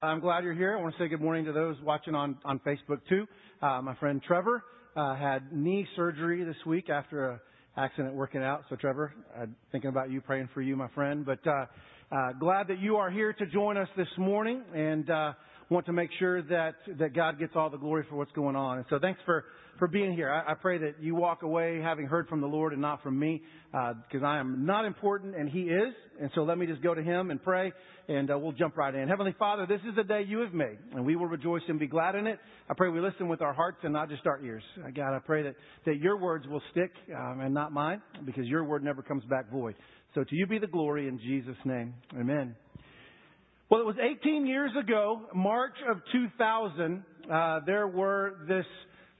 I'm glad you're here. I want to say good morning to those watching on, on Facebook too. Uh, my friend Trevor uh, had knee surgery this week after an accident working out. So Trevor, uh, thinking about you, praying for you, my friend. But uh, uh, glad that you are here to join us this morning, and uh, want to make sure that that God gets all the glory for what's going on. And so thanks for for being here. I, I pray that you walk away having heard from the Lord and not from me, because uh, I am not important and He is. And so let me just go to Him and pray, and uh, we'll jump right in. Heavenly Father, this is the day you have made, and we will rejoice and be glad in it. I pray we listen with our hearts and not just our ears. Uh, God, I pray that, that your words will stick um, and not mine, because your word never comes back void. So to you be the glory in Jesus' name. Amen. Well, it was 18 years ago, March of 2000, uh, there were this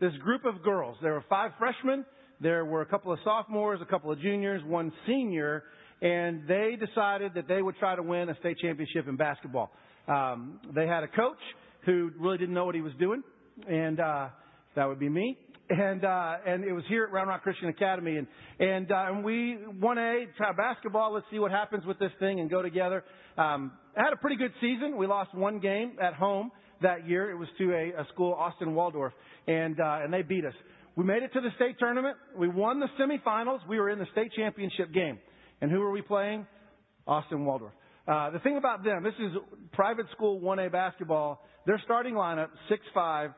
this group of girls. There were five freshmen, there were a couple of sophomores, a couple of juniors, one senior, and they decided that they would try to win a state championship in basketball. Um, they had a coach who really didn't know what he was doing, and uh, that would be me. And uh, and it was here at Round Rock Christian Academy, and and, uh, and we one A try basketball. Let's see what happens with this thing and go together. Um, had a pretty good season. We lost one game at home that year. It was to a, a school, Austin Waldorf, and uh, and they beat us. We made it to the state tournament. We won the semifinals. We were in the state championship game. And who were we playing? Austin Waldorf. Uh, the thing about them, this is private school 1A basketball. Their starting lineup, 6'5",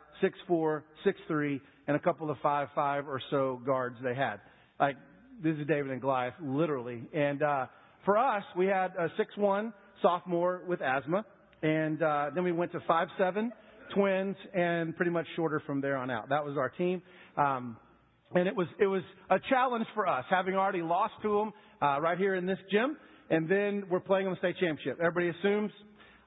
6'4", 6'3", and a couple of 5'5", or so guards they had. Like, this is David and Goliath, literally. And uh, for us, we had a 6'1", sophomore with asthma. And uh, then we went to five seven twins and pretty much shorter from there on out. That was our team. Um, and it was it was a challenge for us, having already lost to them uh, right here in this gym, and then we're playing them the state championship. Everybody assumes,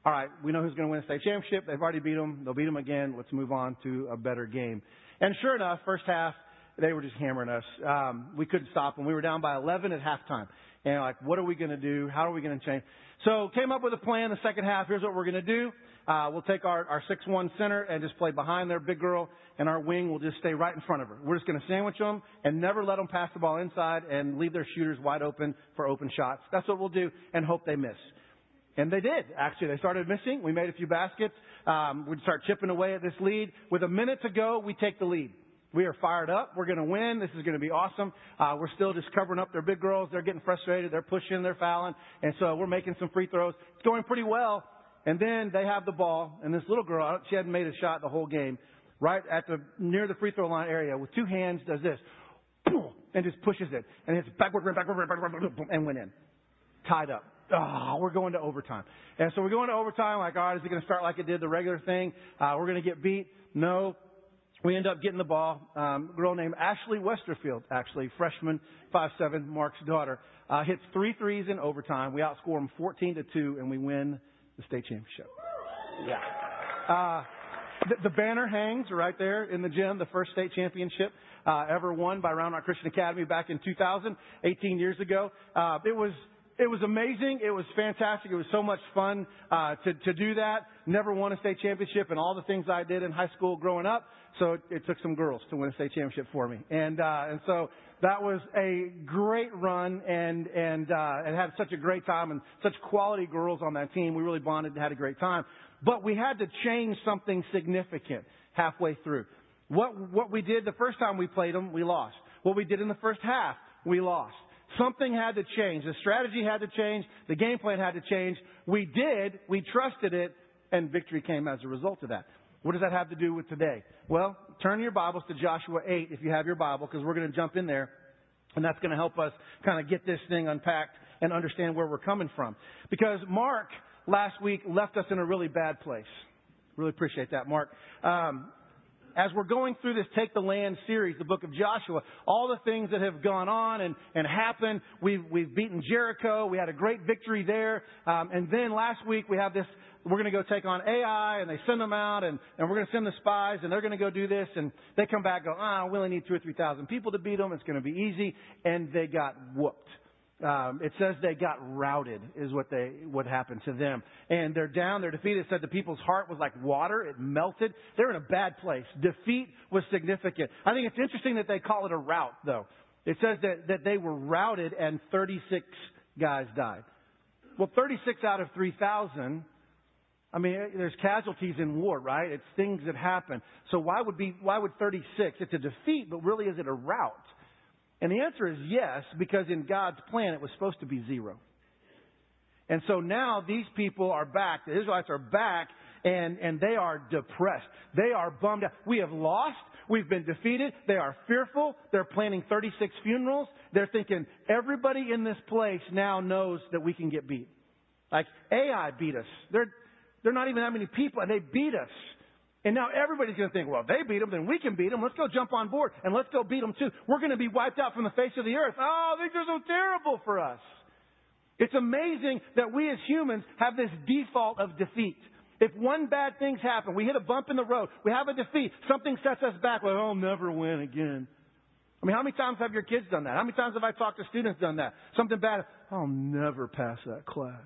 all right, we know who's going to win the state championship. They've already beat them. They'll beat them again. Let's move on to a better game. And sure enough, first half they were just hammering us. Um, we couldn't stop them. We were down by 11 at halftime, and like, what are we going to do? How are we going to change? So came up with a plan the second half. Here's what we're going to do. Uh, we'll take our, our 6-1 center and just play behind their big girl, and our wing will just stay right in front of her. We're just going to sandwich them and never let them pass the ball inside and leave their shooters wide open for open shots. That's what we'll do and hope they miss. And they did, actually. They started missing. We made a few baskets. Um, we'd start chipping away at this lead. With a minute to go, we take the lead. We are fired up. We're going to win. This is going to be awesome. Uh, we're still just covering up their big girls. They're getting frustrated. They're pushing. They're fouling. And so we're making some free throws. It's going pretty well. And then they have the ball, and this little girl, she hadn't made a shot the whole game, right at the near the free throw line area, with two hands, does this, and just pushes it, and hits backward, backward, backward, and went in, tied up. Oh, we're going to overtime. And so we're going to overtime. Like, all right, is it going to start like it did the regular thing? Uh, we're going to get beat. No, we end up getting the ball. Um, a girl named Ashley Westerfield, actually, freshman, five seven, Mark's daughter, uh, hits three threes in overtime. We outscore them 14 to 2, and we win the state championship. Yeah. Uh, the, the banner hangs right there in the gym, the first state championship uh, ever won by Round Rock Christian Academy back in 2000, 18 years ago. Uh, it was it was amazing. It was fantastic. It was so much fun uh, to to do that. Never won a state championship, and all the things I did in high school growing up. So it, took some girls to win a state championship for me, and uh, and so that was a great run, and and uh, and had such a great time, and such quality girls on that team. We really bonded and had a great time. But we had to change something significant halfway through. What what we did the first time we played them, we lost. What we did in the first half, we lost. Something had to change. The strategy had to change. The game plan had to change. We did. We trusted it, and victory came as a result of that. What does that have to do with today? Well, turn your Bibles to Joshua 8 if you have your Bible, because we're going to jump in there, and that's going to help us kind of get this thing unpacked and understand where we're coming from. Because Mark last week left us in a really bad place. Really appreciate that, Mark. Um, as we're going through this Take the Land series, the book of Joshua, all the things that have gone on and, and happened, we've, we've beaten Jericho, we had a great victory there, um, and then last week we have this, we're going to go take on Ai, and they send them out, and, and we're going to send the spies, and they're going to go do this, and they come back go, ah, we only need two or three thousand people to beat them, it's going to be easy, and they got whooped. Um, it says they got routed is what they what happened to them, and they're down, they're defeated. It said the people's heart was like water; it melted. They're in a bad place. Defeat was significant. I think it's interesting that they call it a rout, though. It says that that they were routed and 36 guys died. Well, 36 out of 3,000 I mean, there's casualties in war, right? It's things that happen. So why would be why would 36? It's a defeat, but really is it a rout? And the answer is yes, because in God's plan it was supposed to be zero. And so now these people are back. The Israelites are back and, and they are depressed. They are bummed out. We have lost. We've been defeated. They are fearful. They're planning 36 funerals. They're thinking everybody in this place now knows that we can get beat. Like Ai beat us. They're, they're not even that many people and they beat us. And now everybody's going to think, well, they beat them, then we can beat them. Let's go jump on board and let's go beat them too. We're going to be wiped out from the face of the earth. Oh, these are so terrible for us. It's amazing that we as humans have this default of defeat. If one bad thing's happened, we hit a bump in the road, we have a defeat, something sets us back, like, I'll never win again. I mean, how many times have your kids done that? How many times have I talked to students done that? Something bad, I'll never pass that class.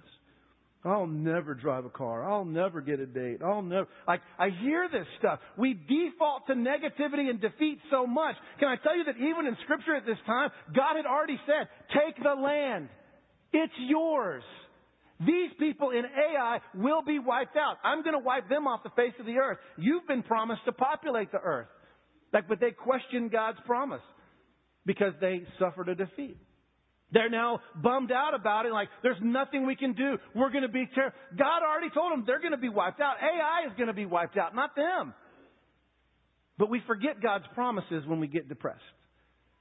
I'll never drive a car. I'll never get a date. I'll never. Like, I hear this stuff. We default to negativity and defeat so much. Can I tell you that even in Scripture at this time, God had already said, take the land. It's yours. These people in Ai will be wiped out. I'm going to wipe them off the face of the earth. You've been promised to populate the earth. Like, but they questioned God's promise because they suffered a defeat. They're now bummed out about it, like, there's nothing we can do. We're going to be terrible. God already told them they're going to be wiped out. Ai is going to be wiped out, not them. But we forget God's promises when we get depressed.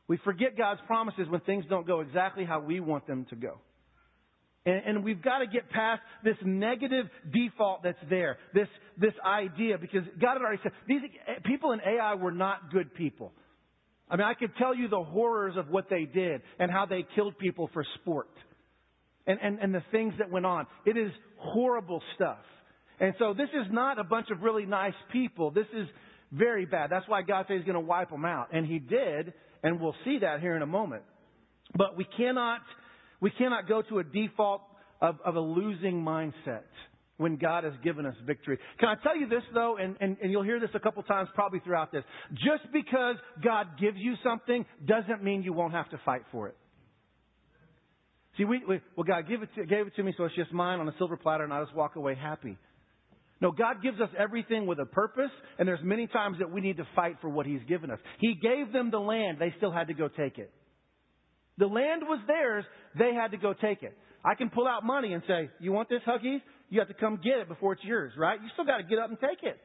We forget God's promises when things don't go exactly how we want them to go. And, and we've got to get past this negative default that's there, this, this idea, because God had already said, these eh, people in Ai were not good people. I mean, I could tell you the horrors of what they did and how they killed people for sport and, and, and the things that went on. It is horrible stuff. And so this is not a bunch of really nice people. This is very bad. That's why God said He's going to wipe them out. And He did, and we'll see that here in a moment. But we cannot we cannot go to a default of, of a losing mindset when God has given us victory. Can I tell you this though, and, and, and you'll hear this a couple times probably throughout this. Just because God gives you something doesn't mean you won't have to fight for it. See, we, we well, God gave it, to, gave it to me, so it's just mine on a silver platter, and I just walk away happy. No, God gives us everything with a purpose, and there's many times that we need to fight for what He's given us. He gave them the land, they still had to go take it. The land was theirs. They had to go take it. I can pull out money and say, you want this Huggies? You have to come get it before it's yours, right? You still got to get up and take it.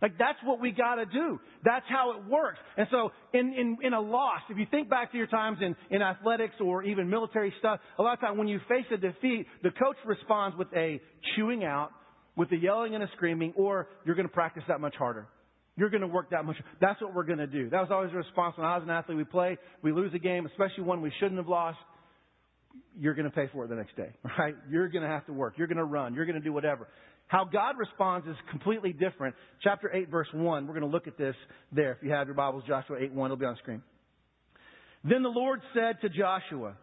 Like that's what we got to do. That's how it works. And so in, in, in a loss, if you think back to your times in, in athletics or even military stuff, a lot of times when you face a defeat, the coach responds with a chewing out, with a yelling and a screaming, or you're going to practice that much harder. You're going to work that much. That's what we're going to do. That was always the response when I was an athlete. We play, we lose a game, especially one we shouldn't have lost. You're going to pay for it the next day, right? You're going to have to work. You're going to run. You're going to do whatever. How God responds is completely different. Chapter 8, verse 1. We're going to look at this there. If you have your Bibles, Joshua 8, 1, it'll be on screen. Then the Lord said to Joshua,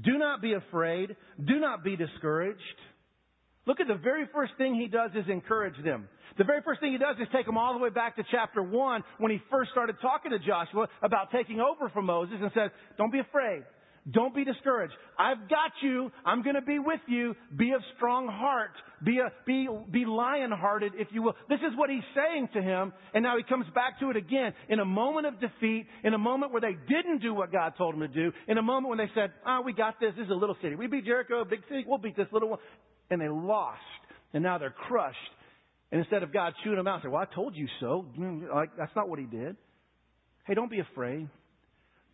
Do not be afraid. Do not be discouraged. Look at the very first thing he does is encourage them. The very first thing he does is take them all the way back to chapter 1 when he first started talking to Joshua about taking over from Moses and says, Don't be afraid. Don't be discouraged. I've got you. I'm going to be with you. Be of strong heart. Be a, be, be lion-hearted, if you will. This is what he's saying to him. And now he comes back to it again in a moment of defeat, in a moment where they didn't do what God told them to do, in a moment when they said, ah, oh, we got this. This is a little city. We beat Jericho, a big city. We'll beat this little one. And they lost. And now they're crushed. And instead of God chewing them out, say, well, I told you so. Like, that's not what he did. Hey, don't be afraid.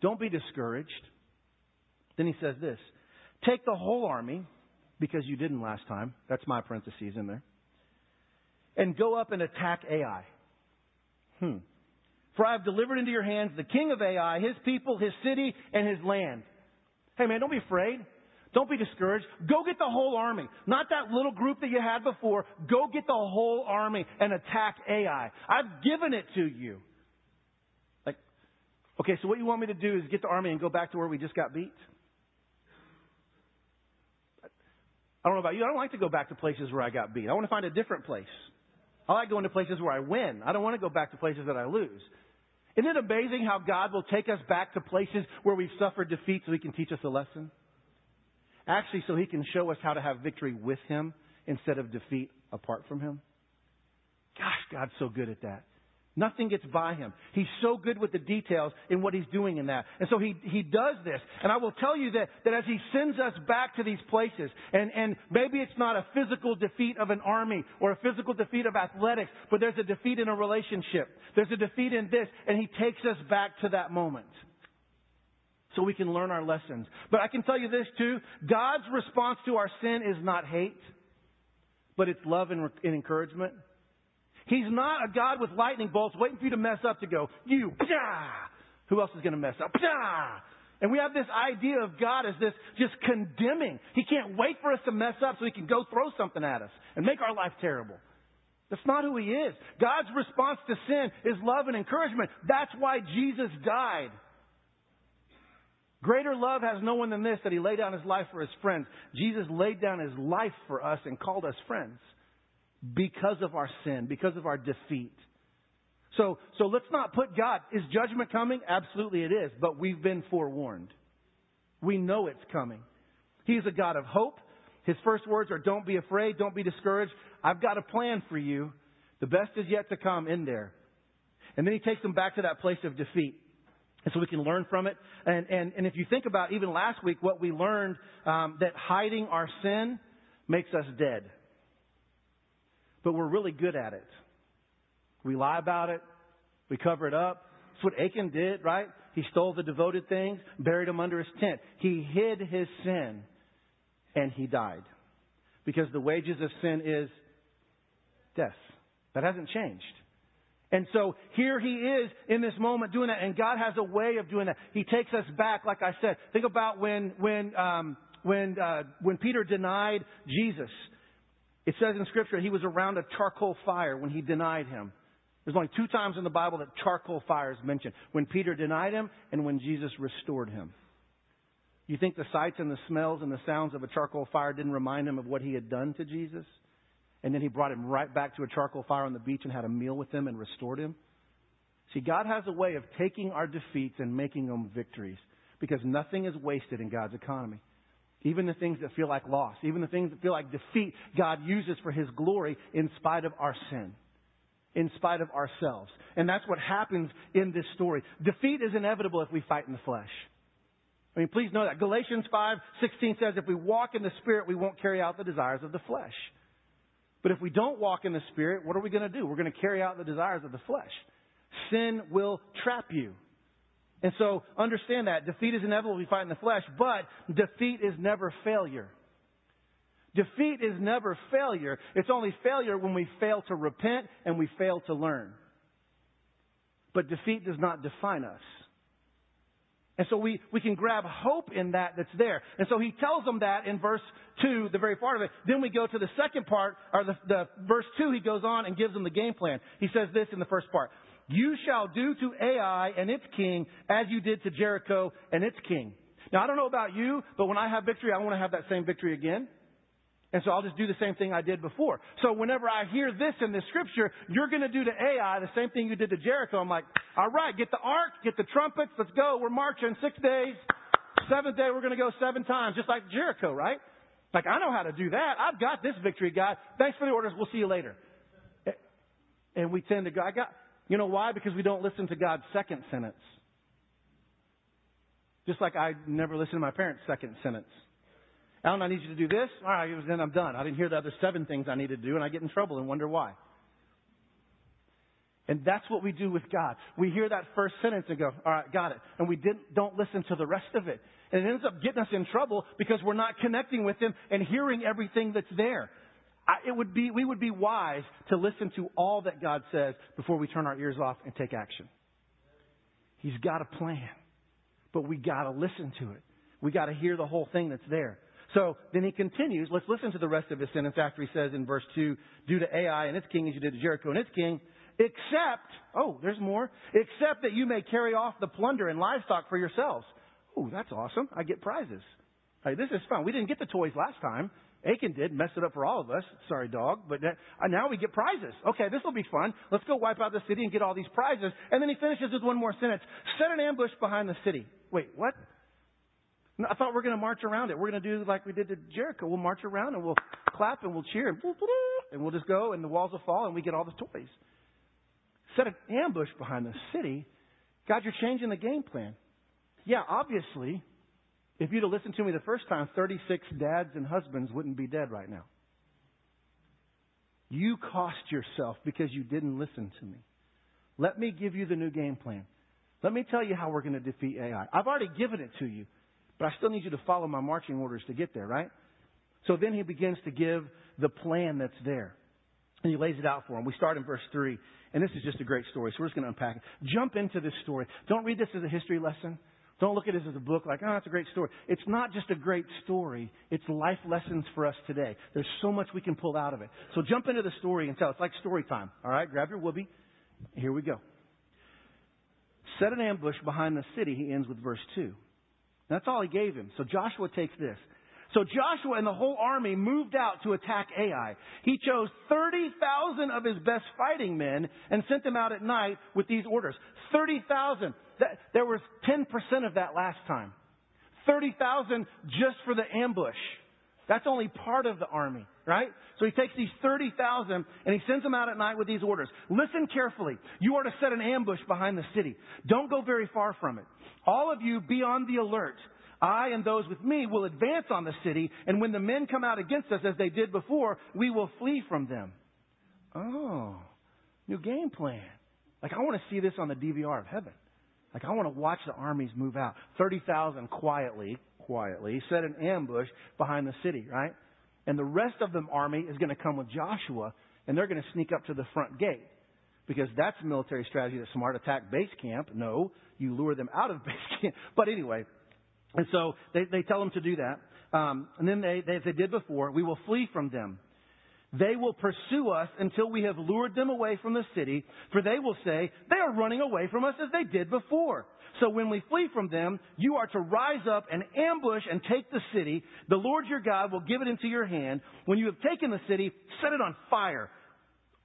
Don't be discouraged. Then he says this Take the whole army, because you didn't last time. That's my parentheses in there. And go up and attack Ai. Hmm. For I have delivered into your hands the king of Ai, his people, his city, and his land. Hey man, don't be afraid. Don't be discouraged. Go get the whole army. Not that little group that you had before. Go get the whole army and attack Ai. I've given it to you. Like, okay, so what you want me to do is get the army and go back to where we just got beat? I don't know about you. I don't like to go back to places where I got beat. I want to find a different place. I like going to places where I win. I don't want to go back to places that I lose. Isn't it amazing how God will take us back to places where we've suffered defeat so He can teach us a lesson? Actually, so He can show us how to have victory with Him instead of defeat apart from Him? Gosh, God's so good at that. Nothing gets by him. He's so good with the details in what he's doing in that. And so he, he does this. And I will tell you that, that as he sends us back to these places, and, and maybe it's not a physical defeat of an army or a physical defeat of athletics, but there's a defeat in a relationship. There's a defeat in this, and he takes us back to that moment. So we can learn our lessons. But I can tell you this too. God's response to our sin is not hate, but it's love and, and encouragement. He's not a God with lightning bolts waiting for you to mess up to go, you, pah! Who else is going to mess up? Pah! And we have this idea of God as this just condemning. He can't wait for us to mess up so he can go throw something at us and make our life terrible. That's not who he is. God's response to sin is love and encouragement. That's why Jesus died. Greater love has no one than this that he laid down his life for his friends. Jesus laid down his life for us and called us friends because of our sin, because of our defeat. So, so let's not put God. Is judgment coming? Absolutely it is, but we've been forewarned. We know it's coming. He's a God of hope. His first words are, don't be afraid, don't be discouraged. I've got a plan for you. The best is yet to come in there. And then he takes them back to that place of defeat. And so we can learn from it. And, and, and if you think about even last week, what we learned, um, that hiding our sin makes us dead but we're really good at it. We lie about it. We cover it up. That's what Achan did, right? He stole the devoted things, buried them under his tent. He hid his sin, and he died. Because the wages of sin is death. That hasn't changed. And so here he is in this moment doing that, and God has a way of doing that. He takes us back, like I said. Think about when when um, when uh, when Peter denied Jesus. It says in Scripture he was around a charcoal fire when he denied him. There's only two times in the Bible that charcoal fire is mentioned when Peter denied him and when Jesus restored him. You think the sights and the smells and the sounds of a charcoal fire didn't remind him of what he had done to Jesus? And then he brought him right back to a charcoal fire on the beach and had a meal with him and restored him? See, God has a way of taking our defeats and making them victories because nothing is wasted in God's economy. Even the things that feel like loss, even the things that feel like defeat, God uses for His glory in spite of our sin, in spite of ourselves. And that's what happens in this story. Defeat is inevitable if we fight in the flesh. I mean, please know that. Galatians 5, 16 says if we walk in the Spirit, we won't carry out the desires of the flesh. But if we don't walk in the Spirit, what are we going to do? We're going to carry out the desires of the flesh. Sin will trap you. And so understand that. Defeat is inevitable we fight in the flesh, but defeat is never failure. Defeat is never failure. It's only failure when we fail to repent and we fail to learn. But defeat does not define us. And so we, we can grab hope in that that's there. And so he tells them that in verse 2, the very part of it. Then we go to the second part, or the, the verse 2, he goes on and gives them the game plan. He says this in the first part. You shall do to Ai and its king as you did to Jericho and its king. Now, I don't know about you, but when I have victory, I want to have that same victory again. And so I'll just do the same thing I did before. So whenever I hear this in the scripture, you're going to do to Ai the same thing you did to Jericho. I'm like, all right, get the ark, get the trumpets, let's go. We're marching six days. Seventh day, we're going to go seven times, just like Jericho, right? Like, I know how to do that. I've got this victory, God. Thanks for the orders. We'll see you later. And we tend to go, I got, you know why? Because we don't listen to God's second sentence. Just like I never listened to my parents' second sentence. Alan, I need you to do this. All right, then I'm done. I didn't hear the other seven things I needed to do, and I get in trouble and wonder why. And that's what we do with God. We hear that first sentence and go, all right, got it. And we didn't, don't listen to the rest of it. And it ends up getting us in trouble because we're not connecting with Him and hearing everything that's there it would be, we would be wise to listen to all that God says before we turn our ears off and take action. He's got a plan, but we got to listen to it. We got to hear the whole thing that's there. So then he continues. Let's listen to the rest of his sentence after he says in verse 2, do to Ai and its king as you did to Jericho and its king, except, oh, there's more, except that you may carry off the plunder and livestock for yourselves. Oh, that's awesome. I get prizes. Hey, this is fun. We didn't get the toys last time. Achan did, mess it up for all of us. Sorry, dog. But uh, now we get prizes. Okay, this will be fun. Let's go wipe out the city and get all these prizes. And then he finishes with one more sentence. Set an ambush behind the city. Wait, what? No, I thought we're going to march around it. We're going to do like we did to Jericho. We'll march around and we'll clap and we'll cheer. and we'll just go, and the walls will fall, and we get all the toys. Set an ambush behind the city. God, you're changing the game plan. Yeah, obviously, if you'd have listened to me the first time, 36 dads and husbands wouldn't be dead right now. You cost yourself because you didn't listen to me. Let me give you the new game plan. Let me tell you how we're going to defeat Ai. I've already given it to you, but I still need you to follow my marching orders to get there, right? So then he begins to give the plan that's there. And he lays it out for him. We start in verse 3, and this is just a great story, so we're just going to unpack it. Jump into this story. Don't read this as a history lesson. Don't look at it as a book like, oh, that's a great story. It's not just a great story, it's life lessons for us today. There's so much we can pull out of it. So jump into the story and tell. It's like story time. All right, grab your whoopee. Here we go. Set an ambush behind the city, he ends with verse 2. That's all he gave him. So Joshua takes this. So Joshua and the whole army moved out to attack Ai. He chose 30,000 of his best fighting men and sent them out at night with these orders. 30,000. There was 10% of that last time. 30,000 just for the ambush. That's only part of the army, right? So he takes these 30,000 and he sends them out at night with these orders. Listen carefully. You are to set an ambush behind the city. Don't go very far from it. All of you be on the alert. I and those with me will advance on the city, and when the men come out against us as they did before, we will flee from them. Oh, new game plan. Like, I want to see this on the DVR of heaven. Like, I want to watch the armies move out. 30,000 quietly, quietly, set an ambush behind the city, right? And the rest of the army is going to come with Joshua, and they're going to sneak up to the front gate. Because that's military strategy that smart attack base camp. No, you lure them out of base camp. But anyway, and so they, they tell them to do that. Um, and then they, they, as they did before, we will flee from them. They will pursue us until we have lured them away from the city, for they will say, they are running away from us as they did before. So when we flee from them, you are to rise up and ambush and take the city. The Lord your God will give it into your hand. When you have taken the city, set it on fire.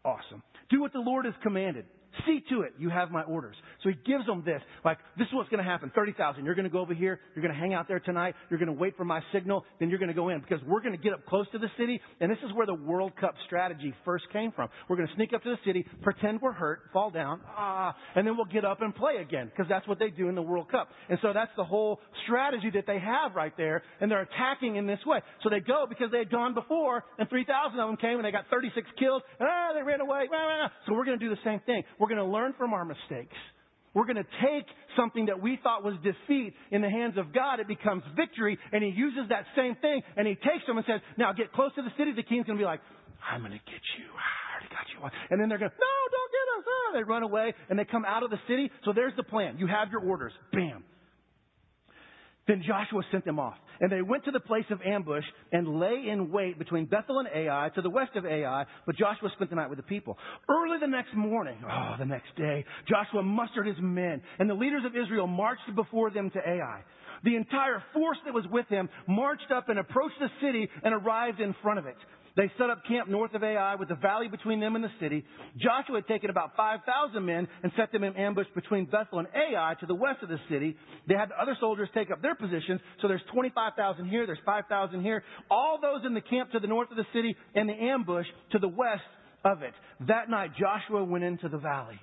Awesome. Do what the Lord has commanded. See to it, you have my orders. So he gives them this, like, this is what's going to happen. 30,000. You're going to go over here. You're going to hang out there tonight. You're going to wait for my signal. Then you're going to go in because we're going to get up close to the city. And this is where the World Cup strategy first came from. We're going to sneak up to the city, pretend we're hurt, fall down, ah, and then we'll get up and play again because that's what they do in the World Cup. And so that's the whole strategy that they have right there. And they're attacking in this way. So they go because they had gone before and 3,000 of them came and they got 36 killed. Ah, they ran away. So we're going to do the same thing. We're going to learn from our mistakes. We're going to take something that we thought was defeat in the hands of God. It becomes victory. And he uses that same thing and he takes them and says, now get close to the city. The king's going to be like, I'm going to get you. I already got you. And then they're going, no, don't get us. Ah, they run away and they come out of the city. So there's the plan. You have your orders. Bam. Then Joshua sent them off. And they went to the place of ambush and lay in wait between Bethel and Ai to the west of Ai, but Joshua spent the night with the people. Early the next morning, oh, the next day, Joshua mustered his men, and the leaders of Israel marched before them to Ai. The entire force that was with him marched up and approached the city and arrived in front of it. They set up camp north of Ai with the valley between them and the city. Joshua had taken about 5,000 men and set them in ambush between Bethel and Ai to the west of the city. They had the other soldiers take up their positions. So there's 25,000 here, there's 5,000 here. All those in the camp to the north of the city and the ambush to the west of it. That night, Joshua went into the valley.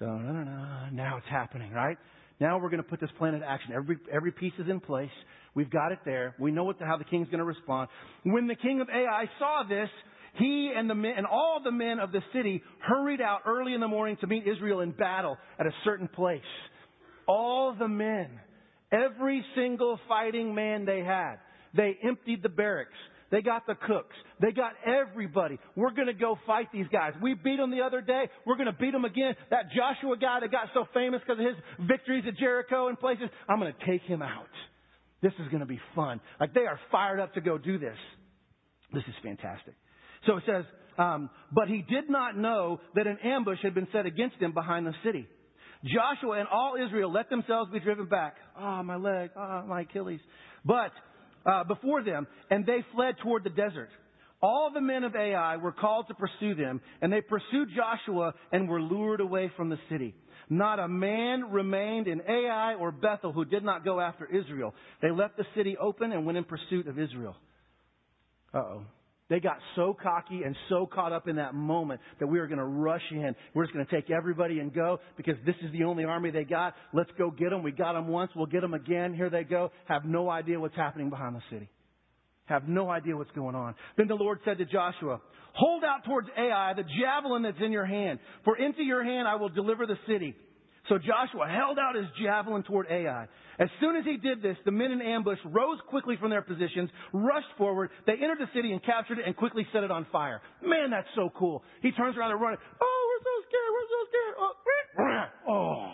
Now it's happening, right? Now we're going to put this plan into action. Every, every piece is in place. We've got it there. We know what the, how the king's going to respond. When the king of Ai saw this, he and the men, and all the men of the city hurried out early in the morning to meet Israel in battle at a certain place. All the men, every single fighting man they had, they emptied the barracks. They got the cooks. They got everybody. We're going to go fight these guys. We beat them the other day. We're going to beat them again. That Joshua guy that got so famous because of his victories at Jericho and places, I'm going to take him out. This is going to be fun. Like they are fired up to go do this. This is fantastic. So it says, um, but he did not know that an ambush had been set against him behind the city. Joshua and all Israel let themselves be driven back. Ah, oh, my leg. Ah, oh, my Achilles. But uh, before them, and they fled toward the desert. All the men of Ai were called to pursue them, and they pursued Joshua and were lured away from the city. Not a man remained in Ai or Bethel who did not go after Israel. They left the city open and went in pursuit of Israel. Uh oh. They got so cocky and so caught up in that moment that we were going to rush in. We're just going to take everybody and go because this is the only army they got. Let's go get them. We got them once. We'll get them again. Here they go. Have no idea what's happening behind the city. Have no idea what's going on. Then the Lord said to Joshua, Hold out towards Ai the javelin that's in your hand, for into your hand I will deliver the city. So Joshua held out his javelin toward Ai. As soon as he did this, the men in ambush rose quickly from their positions, rushed forward. They entered the city and captured it and quickly set it on fire. Man, that's so cool. He turns around and runs. Oh, we're so scared. We're so scared. Oh, oh.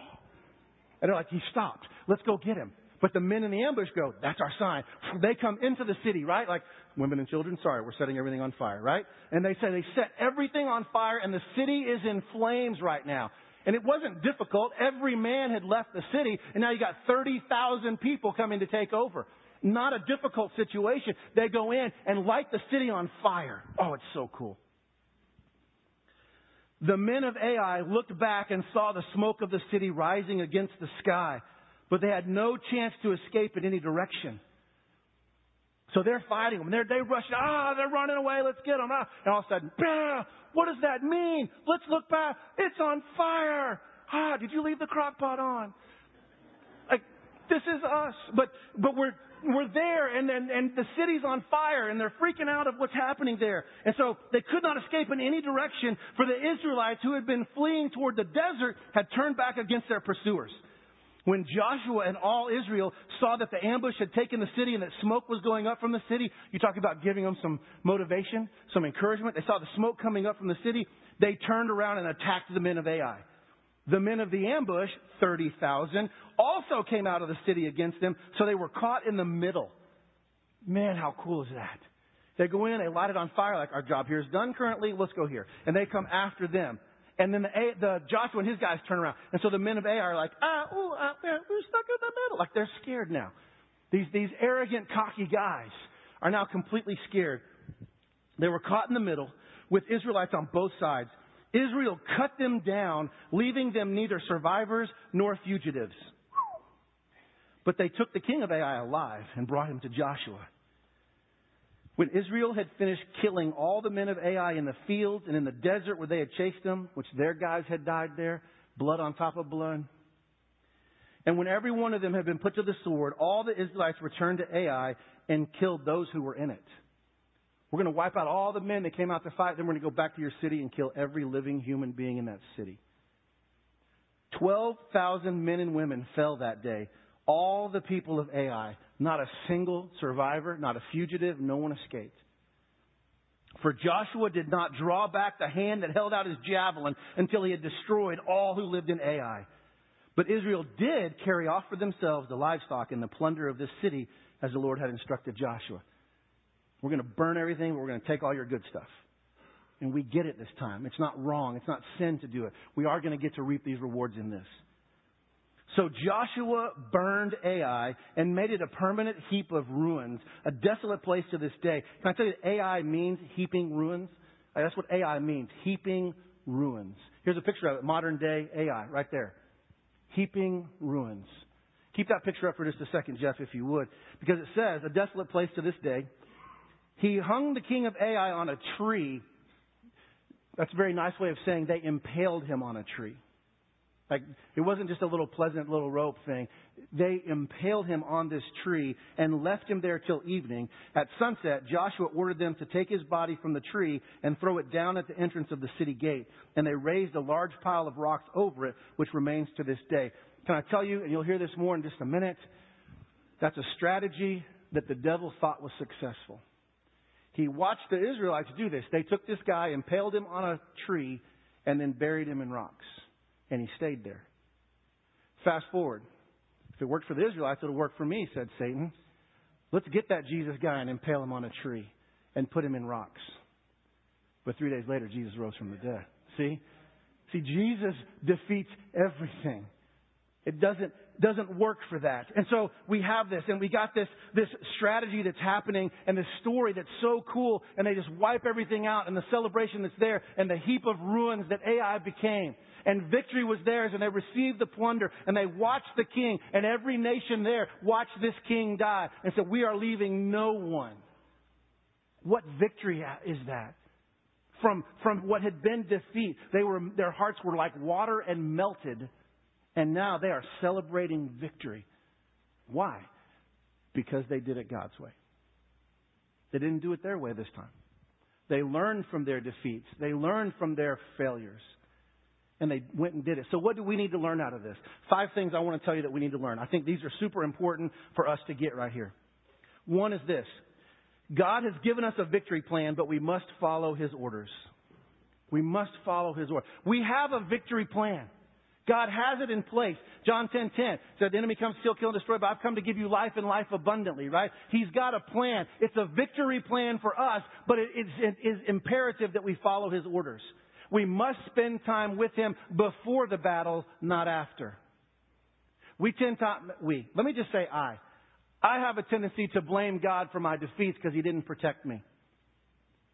And they're like, he stopped. Let's go get him. But the men in the ambush go, that's our sign. They come into the city, right? Like, women and children, sorry, we're setting everything on fire, right? And they say they set everything on fire and the city is in flames right now. And it wasn't difficult. Every man had left the city, and now you got 30,000 people coming to take over. Not a difficult situation. They go in and light the city on fire. Oh, it's so cool. The men of Ai looked back and saw the smoke of the city rising against the sky, but they had no chance to escape in any direction. So they're fighting them. They're, they rush, ah, they're running away, let's get them. Ah. And all of a sudden, bah, what does that mean? Let's look back. It's on fire. Ah, did you leave the crock pot on? Like, this is us. But, but we're, we're there and, and, and the city's on fire and they're freaking out of what's happening there. And so they could not escape in any direction for the Israelites who had been fleeing toward the desert had turned back against their pursuers. When Joshua and all Israel saw that the ambush had taken the city and that smoke was going up from the city, you talk about giving them some motivation, some encouragement. They saw the smoke coming up from the city. They turned around and attacked the men of Ai. The men of the ambush, 30,000, also came out of the city against them, so they were caught in the middle. Man, how cool is that? They go in, they light it on fire, like our job here is done currently, let's go here. And they come after them. And then the, the Joshua and his guys turn around. And so the men of Ai are like, ah, ooh, ah, we're stuck in the middle. Like they're scared now. These, these arrogant, cocky guys are now completely scared. They were caught in the middle with Israelites on both sides. Israel cut them down, leaving them neither survivors nor fugitives. But they took the king of Ai alive and brought him to Joshua. When Israel had finished killing all the men of Ai in the fields and in the desert where they had chased them, which their guys had died there, blood on top of blood. And when every one of them had been put to the sword, all the Israelites returned to Ai and killed those who were in it. We're going to wipe out all the men that came out to fight, then we're going to go back to your city and kill every living human being in that city. 12,000 men and women fell that day, all the people of Ai. Not a single survivor, not a fugitive, no one escaped. For Joshua did not draw back the hand that held out his javelin until he had destroyed all who lived in Ai. But Israel did carry off for themselves the livestock and the plunder of this city as the Lord had instructed Joshua. We're going to burn everything, but we're going to take all your good stuff. And we get it this time. It's not wrong. It's not sin to do it. We are going to get to reap these rewards in this. So Joshua burned Ai and made it a permanent heap of ruins, a desolate place to this day. Can I tell you Ai means heaping ruins? Uh, that's what Ai means, heaping ruins. Here's a picture of it, modern day Ai, right there. Heaping ruins. Keep that picture up for just a second, Jeff, if you would, because it says, a desolate place to this day. He hung the king of Ai on a tree. That's a very nice way of saying they impaled him on a tree. Like, it wasn't just a little pleasant little rope thing. They impaled him on this tree and left him there till evening. At sunset, Joshua ordered them to take his body from the tree and throw it down at the entrance of the city gate. And they raised a large pile of rocks over it, which remains to this day. Can I tell you, and you'll hear this more in just a minute, that's a strategy that the devil thought was successful. He watched the Israelites do this. They took this guy, impaled him on a tree, and then buried him in rocks and he stayed there. Fast forward. If it worked for the Israelites, it'll work for me, said Satan. Let's get that Jesus guy and impale him on a tree and put him in rocks. But three days later, Jesus rose from the dead. See? See, Jesus defeats everything. It doesn't, doesn't work for that. And so we have this, and we got this, this strategy that's happening, and this story that's so cool, and they just wipe everything out, and the celebration that's there, and the heap of ruins that Ai became and victory was theirs, and they received the plunder, and they watched the king, and every nation there watched this king die, and said, We are leaving no one. What victory is that? From, from what had been defeat, they were, their hearts were like water and melted, and now they are celebrating victory. Why? Because they did it God's way. They didn't do it their way this time. They learned from their defeats. They learned from their failures. And they went and did it. So what do we need to learn out of this? Five things I want to tell you that we need to learn. I think these are super important for us to get right here. One is this. God has given us a victory plan, but we must follow His orders. We must follow His order. We have a victory plan. God has it in place. John 10:10 10, 10 said, "The enemy comes to steal, kill, and destroy, but I've come to give you life and life abundantly." Right? He's got a plan. It's a victory plan for us, but it is, it is imperative that we follow His orders. We must spend time with Him before the battle, not after. We tend to we. Let me just say I. I have a tendency to blame God for my defeats because He didn't protect me.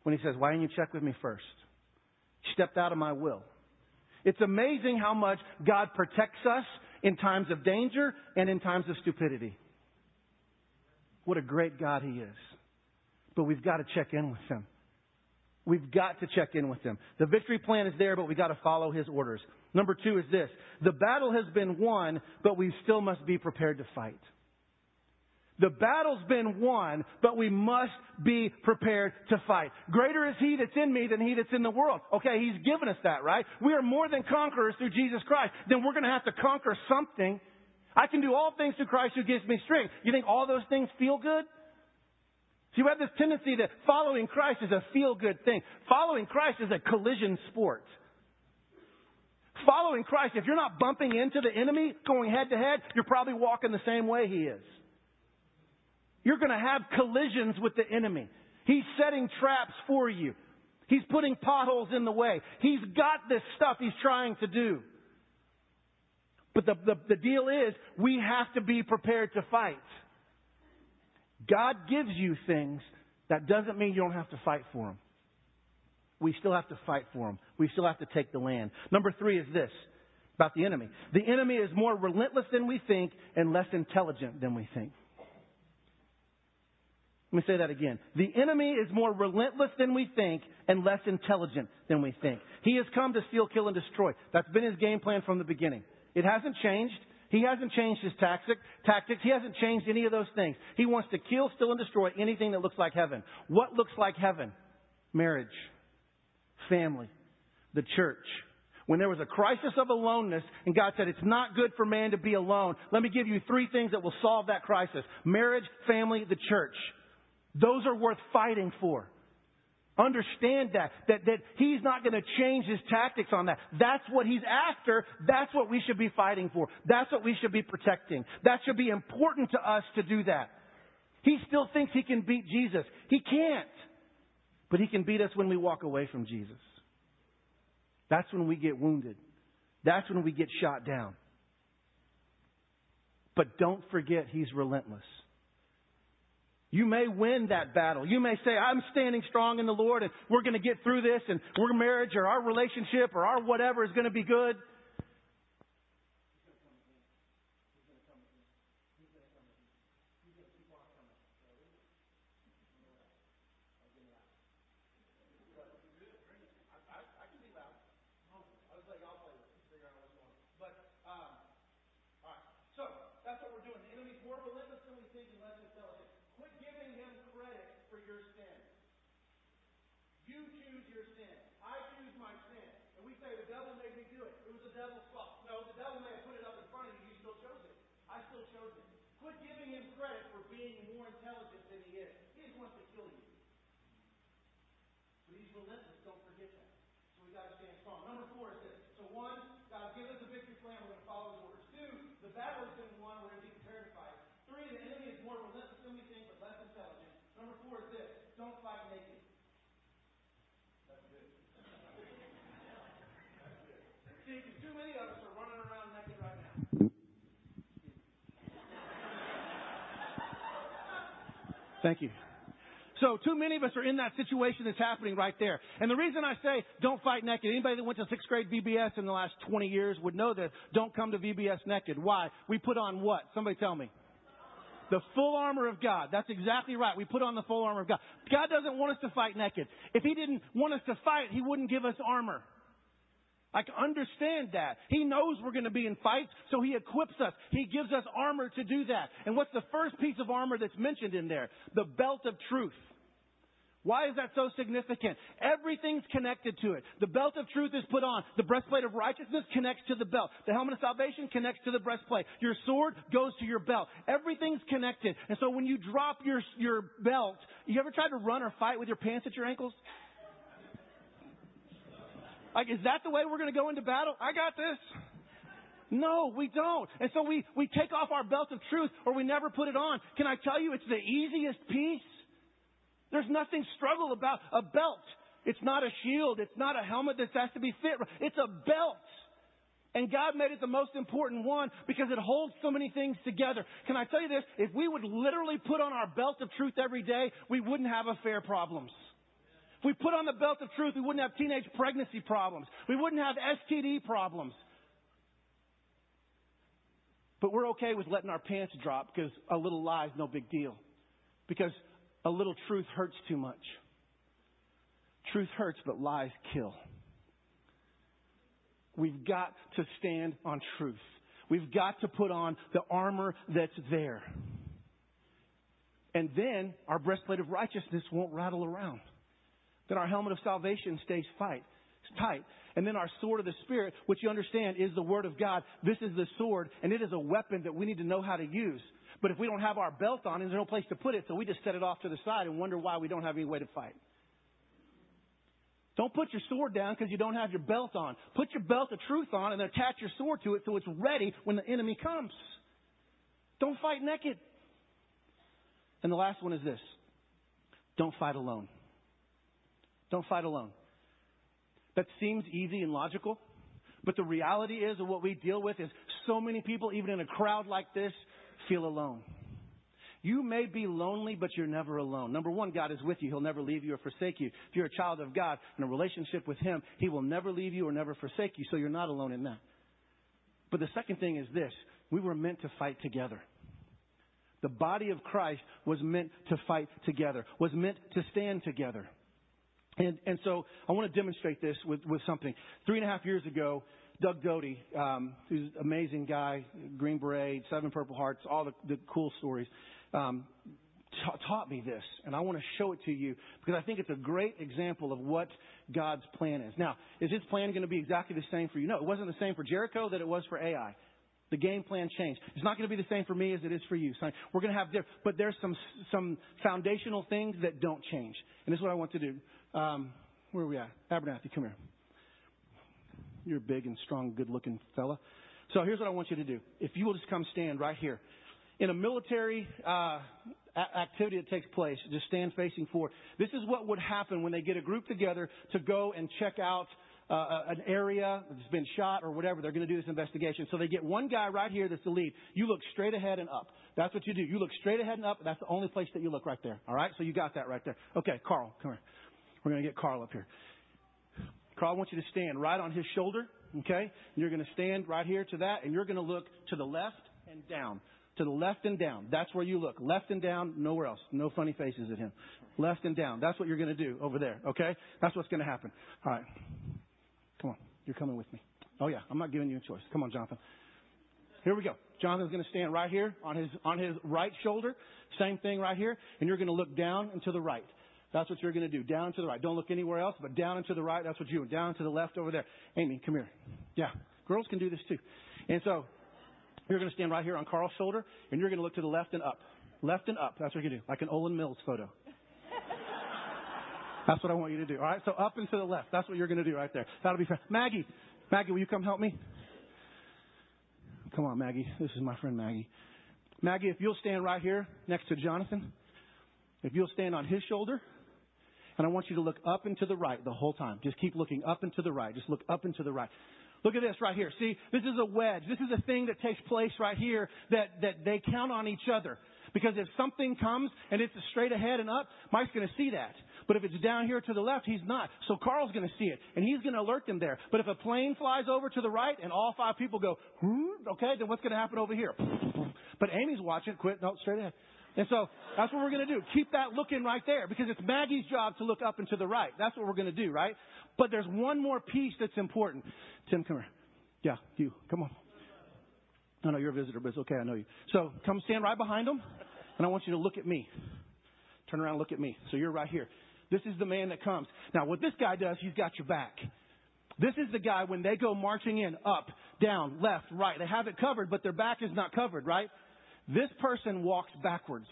When He says, "Why didn't you check with me first? Stepped out of my will." It's amazing how much God protects us in times of danger and in times of stupidity. What a great God He is. But we've got to check in with Him. We've got to check in with Him. The victory plan is there, but we've got to follow His orders. Number two is this. The battle has been won, but we still must be prepared to fight. The battle's been won, but we must be prepared to fight. Greater is He that's in me than He that's in the world. Okay, He's given us that, right? We are more than conquerors through Jesus Christ. Then we're going to have to conquer something. I can do all things through Christ who gives me strength. You think all those things feel good? See, we have this tendency that following Christ is a feel good thing. Following Christ is a collision sport. Following Christ, if you're not bumping into the enemy, going head to head, you're probably walking the same way he is. You're going to have collisions with the enemy. He's setting traps for you. He's putting potholes in the way. He's got this stuff he's trying to do. But the, the, the deal is, we have to be prepared to fight. God gives you things, that doesn't mean you don't have to fight for them. We still have to fight for them. We still have to take the land. Number three is this about the enemy. The enemy is more relentless than we think and less intelligent than we think. Let me say that again. The enemy is more relentless than we think and less intelligent than we think. He has come to steal, kill, and destroy. That's been his game plan from the beginning. It hasn't changed. He hasn't changed his tactic, tactics. He hasn't changed any of those things. He wants to kill, steal, and destroy anything that looks like heaven. What looks like heaven? Marriage, family, the church. When there was a crisis of aloneness, and God said, It's not good for man to be alone, let me give you three things that will solve that crisis marriage, family, the church. Those are worth fighting for. Understand that, that, that he's not going to change his tactics on that. That's what he's after. That's what we should be fighting for. That's what we should be protecting. That should be important to us to do that. He still thinks he can beat Jesus. He can't. But he can beat us when we walk away from Jesus. That's when we get wounded. That's when we get shot down. But don't forget, he's relentless. You may win that battle. You may say, I'm standing strong in the Lord and we're going to get through this and our marriage or our relationship or our whatever is going to be good. You choose your sin. I choose my sin. And we say, the devil made me do it. It was the devil's fault. No, the devil may have put it up in front of you. You still chose it. I still chose it. Quit giving him credit for being more intelligent than he is. He just wants to kill you. But he's relentless. Don't forget that. So we've got to stand strong. Number four is this. So one, God gives us a victory plan. We're going to follow his orders. Two, the battle is Thank you. So too many of us are in that situation that's happening right there. And the reason I say don't fight naked, anybody that went to sixth grade VBS in the last 20 years would know that don't come to VBS naked. Why? We put on what? Somebody tell me. The full armor of God. That's exactly right. We put on the full armor of God. God doesn't want us to fight naked. If He didn't want us to fight, He wouldn't give us armor. I can understand that. He knows we're going to be in fights, so He equips us. He gives us armor to do that. And what's the first piece of armor that's mentioned in there? The belt of truth. Why is that so significant? Everything's connected to it. The belt of truth is put on. The breastplate of righteousness connects to the belt. The helmet of salvation connects to the breastplate. Your sword goes to your belt. Everything's connected. And so when you drop your, your belt, you ever tried to run or fight with your pants at your ankles? Like, is that the way we're going to go into battle? I got this. No, we don't. And so we, we take off our belt of truth or we never put it on. Can I tell you it's the easiest piece? There's nothing struggle about a belt. It's not a shield. It's not a helmet that has to be fit. It's a belt. And God made it the most important one because it holds so many things together. Can I tell you this? If we would literally put on our belt of truth every day, we wouldn't have affair problems. If we put on the belt of truth, we wouldn't have teenage pregnancy problems. We wouldn't have STD problems. But we're okay with letting our pants drop because a little lie is no big deal. Because a little truth hurts too much. Truth hurts, but lies kill. We've got to stand on truth. We've got to put on the armor that's there. And then our breastplate of righteousness won't rattle around. Then our helmet of salvation stays fight, tight. And then our sword of the Spirit, which you understand is the Word of God. This is the sword, and it is a weapon that we need to know how to use. But if we don't have our belt on, there's no place to put it, so we just set it off to the side and wonder why we don't have any way to fight. Don't put your sword down because you don't have your belt on. Put your belt of truth on and attach your sword to it so it's ready when the enemy comes. Don't fight naked. And the last one is this don't fight alone. Don't fight alone. That seems easy and logical, but the reality is of what we deal with is so many people, even in a crowd like this, feel alone. You may be lonely, but you're never alone. Number one, God is with you. He'll never leave you or forsake you. If you're a child of God in a relationship with Him, He will never leave you or never forsake you, so you're not alone in that. But the second thing is this we were meant to fight together. The body of Christ was meant to fight together, was meant to stand together. And, and so I want to demonstrate this with, with something. Three and a half years ago, Doug Doty, um, who's an amazing guy, Green Beret, Seven Purple Hearts, all the, the cool stories, um, ta- taught me this, and I want to show it to you because I think it's a great example of what God's plan is. Now, is His plan going to be exactly the same for you? No, it wasn't the same for Jericho that it was for Ai. The game plan changed. It's not going to be the same for me as it is for you. So we're going to have different, but there's some some foundational things that don't change, and this is what I want to do. Um, where are we at? Abernathy, come here. You're a big and strong, good looking fella. So here's what I want you to do. If you will just come stand right here. In a military uh, activity that takes place, just stand facing forward. This is what would happen when they get a group together to go and check out uh, an area that's been shot or whatever. They're going to do this investigation. So they get one guy right here that's the lead. You look straight ahead and up. That's what you do. You look straight ahead and up. That's the only place that you look right there. All right? So you got that right there. Okay, Carl, come here. We're going to get Carl up here. Carl, I want you to stand right on his shoulder, okay? And you're going to stand right here to that, and you're going to look to the left and down. To the left and down. That's where you look. Left and down, nowhere else. No funny faces at him. Left and down. That's what you're going to do over there, okay? That's what's going to happen. All right. Come on. You're coming with me. Oh, yeah. I'm not giving you a choice. Come on, Jonathan. Here we go. Jonathan's going to stand right here on his, on his right shoulder. Same thing right here. And you're going to look down and to the right. That's what you're going to do. Down and to the right. Don't look anywhere else, but down and to the right. That's what you're doing. Down to the left over there. Amy, come here. Yeah. Girls can do this too. And so you're going to stand right here on Carl's shoulder, and you're going to look to the left and up. Left and up. That's what you're going to do. Like an Olan Mills photo. That's what I want you to do. All right. So up and to the left. That's what you're going to do right there. That'll be fair. Maggie, Maggie, will you come help me? Come on, Maggie. This is my friend Maggie. Maggie, if you'll stand right here next to Jonathan, if you'll stand on his shoulder, and I want you to look up and to the right the whole time. Just keep looking up and to the right. Just look up and to the right. Look at this right here. See, this is a wedge. This is a thing that takes place right here that, that they count on each other. Because if something comes and it's straight ahead and up, Mike's going to see that. But if it's down here to the left, he's not. So Carl's going to see it, and he's going to alert them there. But if a plane flies over to the right and all five people go, okay, then what's going to happen over here? But Amy's watching. Quit. No, straight ahead. And so that's what we're going to do. Keep that looking right there because it's Maggie's job to look up and to the right. That's what we're going to do, right? But there's one more piece that's important. Tim, come here. Yeah, you. Come on. No, no, you're a visitor, but it's okay. I know you. So come stand right behind him, and I want you to look at me. Turn around, and look at me. So you're right here. This is the man that comes. Now, what this guy does, he's got your back. This is the guy when they go marching in, up, down, left, right. They have it covered, but their back is not covered, right? This person walks backwards.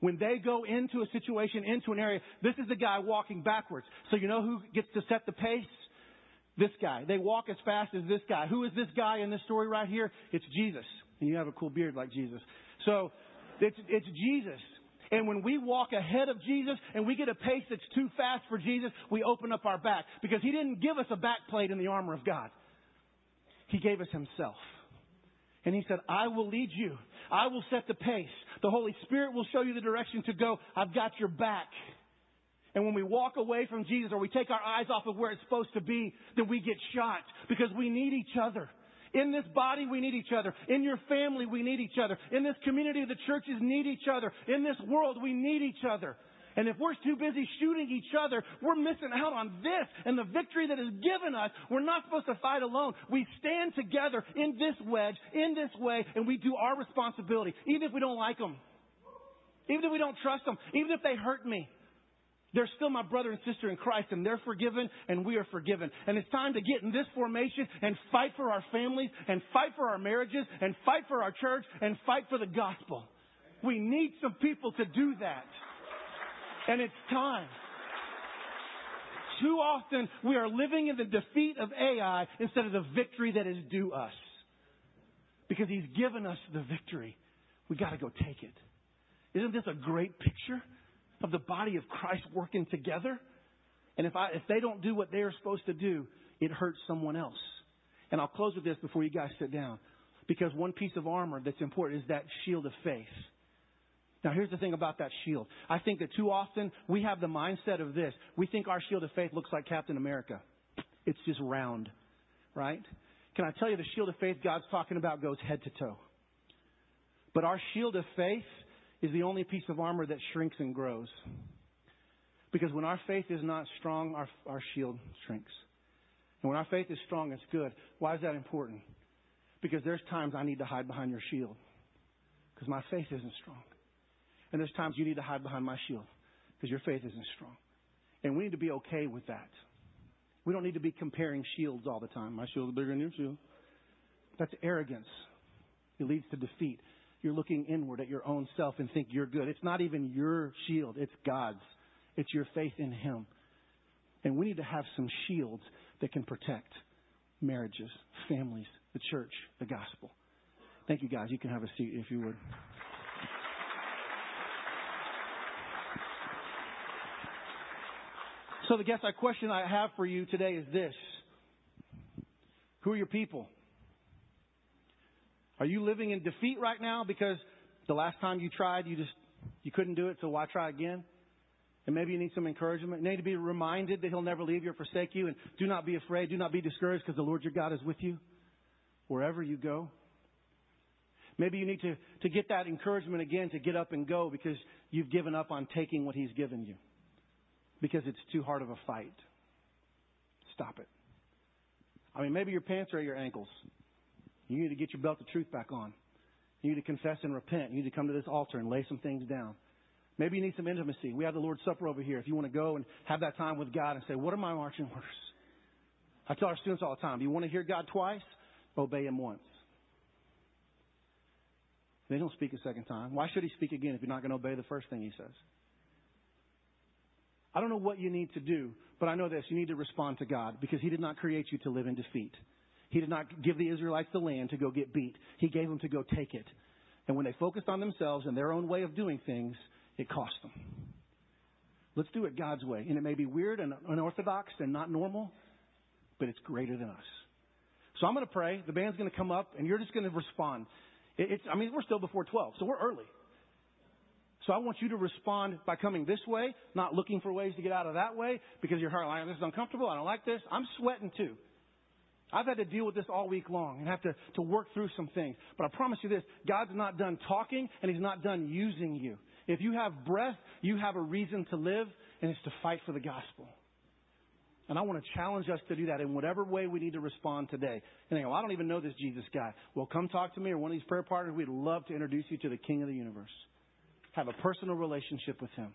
When they go into a situation, into an area, this is the guy walking backwards. So you know who gets to set the pace? This guy. They walk as fast as this guy. Who is this guy in this story right here? It's Jesus. And you have a cool beard like Jesus. So it's, it's Jesus. And when we walk ahead of Jesus and we get a pace that's too fast for Jesus, we open up our back. Because He didn't give us a back plate in the armor of God. He gave us Himself. And He said, I will lead you. I will set the pace. The Holy Spirit will show you the direction to go. I've got your back. And when we walk away from Jesus or we take our eyes off of where it's supposed to be, then we get shot because we need each other. In this body, we need each other. In your family, we need each other. In this community, the churches need each other. In this world, we need each other. And if we're too busy shooting each other, we're missing out on this and the victory that is given us. We're not supposed to fight alone. We stand together in this wedge, in this way, and we do our responsibility, even if we don't like them, even if we don't trust them, even if they hurt me. They're still my brother and sister in Christ, and they're forgiven, and we are forgiven. And it's time to get in this formation and fight for our families, and fight for our marriages, and fight for our church, and fight for the gospel. We need some people to do that. And it's time. Too often, we are living in the defeat of Ai instead of the victory that is due us. Because he's given us the victory. We got to go take it. Isn't this a great picture? of the body of Christ working together. And if I, if they don't do what they're supposed to do, it hurts someone else. And I'll close with this before you guys sit down. Because one piece of armor that's important is that shield of faith. Now, here's the thing about that shield. I think that too often we have the mindset of this. We think our shield of faith looks like Captain America. It's just round, right? Can I tell you the shield of faith God's talking about goes head to toe? But our shield of faith is the only piece of armor that shrinks and grows. Because when our faith is not strong, our, our shield shrinks. And when our faith is strong, it's good. Why is that important? Because there's times I need to hide behind your shield. Because my faith isn't strong. And there's times you need to hide behind my shield. Because your faith isn't strong. And we need to be okay with that. We don't need to be comparing shields all the time. My shield's bigger than your shield. That's arrogance. It leads to defeat you're looking inward at your own self and think you're good. It's not even your shield, it's God's. It's your faith in Him. And we need to have some shields that can protect marriages, families, the church, the gospel. Thank you, guys. You can have a seat if you would. So, the guess I question I have for you today is this Who are your people? Are you living in defeat right now because the last time you tried, you just you couldn't do it, so why try again? And maybe you need some encouragement. You need to be reminded that He'll never leave you or forsake you. And do not be afraid. Do not be discouraged because the Lord your God is with you wherever you go. Maybe you need to, to get that encouragement again to get up and go because you've given up on taking what He's given you because it's too hard of a fight. Stop it. I mean, maybe your pants are at your ankles. You need to get your belt of truth back on. You need to confess and repent. You need to come to this altar and lay some things down. Maybe you need some intimacy. We have the Lord's Supper over here. If you want to go and have that time with God and say, What are my marching orders? I tell our students all the time, Do you want to hear God twice? Obey Him once. They don't speak a second time. Why should He speak again if you're not going to obey the first thing He says? I don't know what you need to do, but I know this. You need to respond to God because He did not create you to live in defeat. He did not give the Israelites the land to go get beat. He gave them to go take it. And when they focused on themselves and their own way of doing things, it cost them. Let's do it God's way. And it may be weird and unorthodox and not normal, but it's greater than us. So I'm going to pray. The band's going to come up, and you're just going to respond. It's, I mean, we're still before 12, so we're early. So I want you to respond by coming this way, not looking for ways to get out of that way because your heart, like, this is uncomfortable. I don't like this. I'm sweating too. I've had to deal with this all week long and have to, to work through some things. But I promise you this, God's not done talking and He's not done using you. If you have breath, you have a reason to live and it's to fight for the gospel. And I want to challenge us to do that in whatever way we need to respond today. And they go, I don't even know this Jesus guy. Well, come talk to me or one of these prayer partners. We'd love to introduce you to the King of the universe. Have a personal relationship with Him.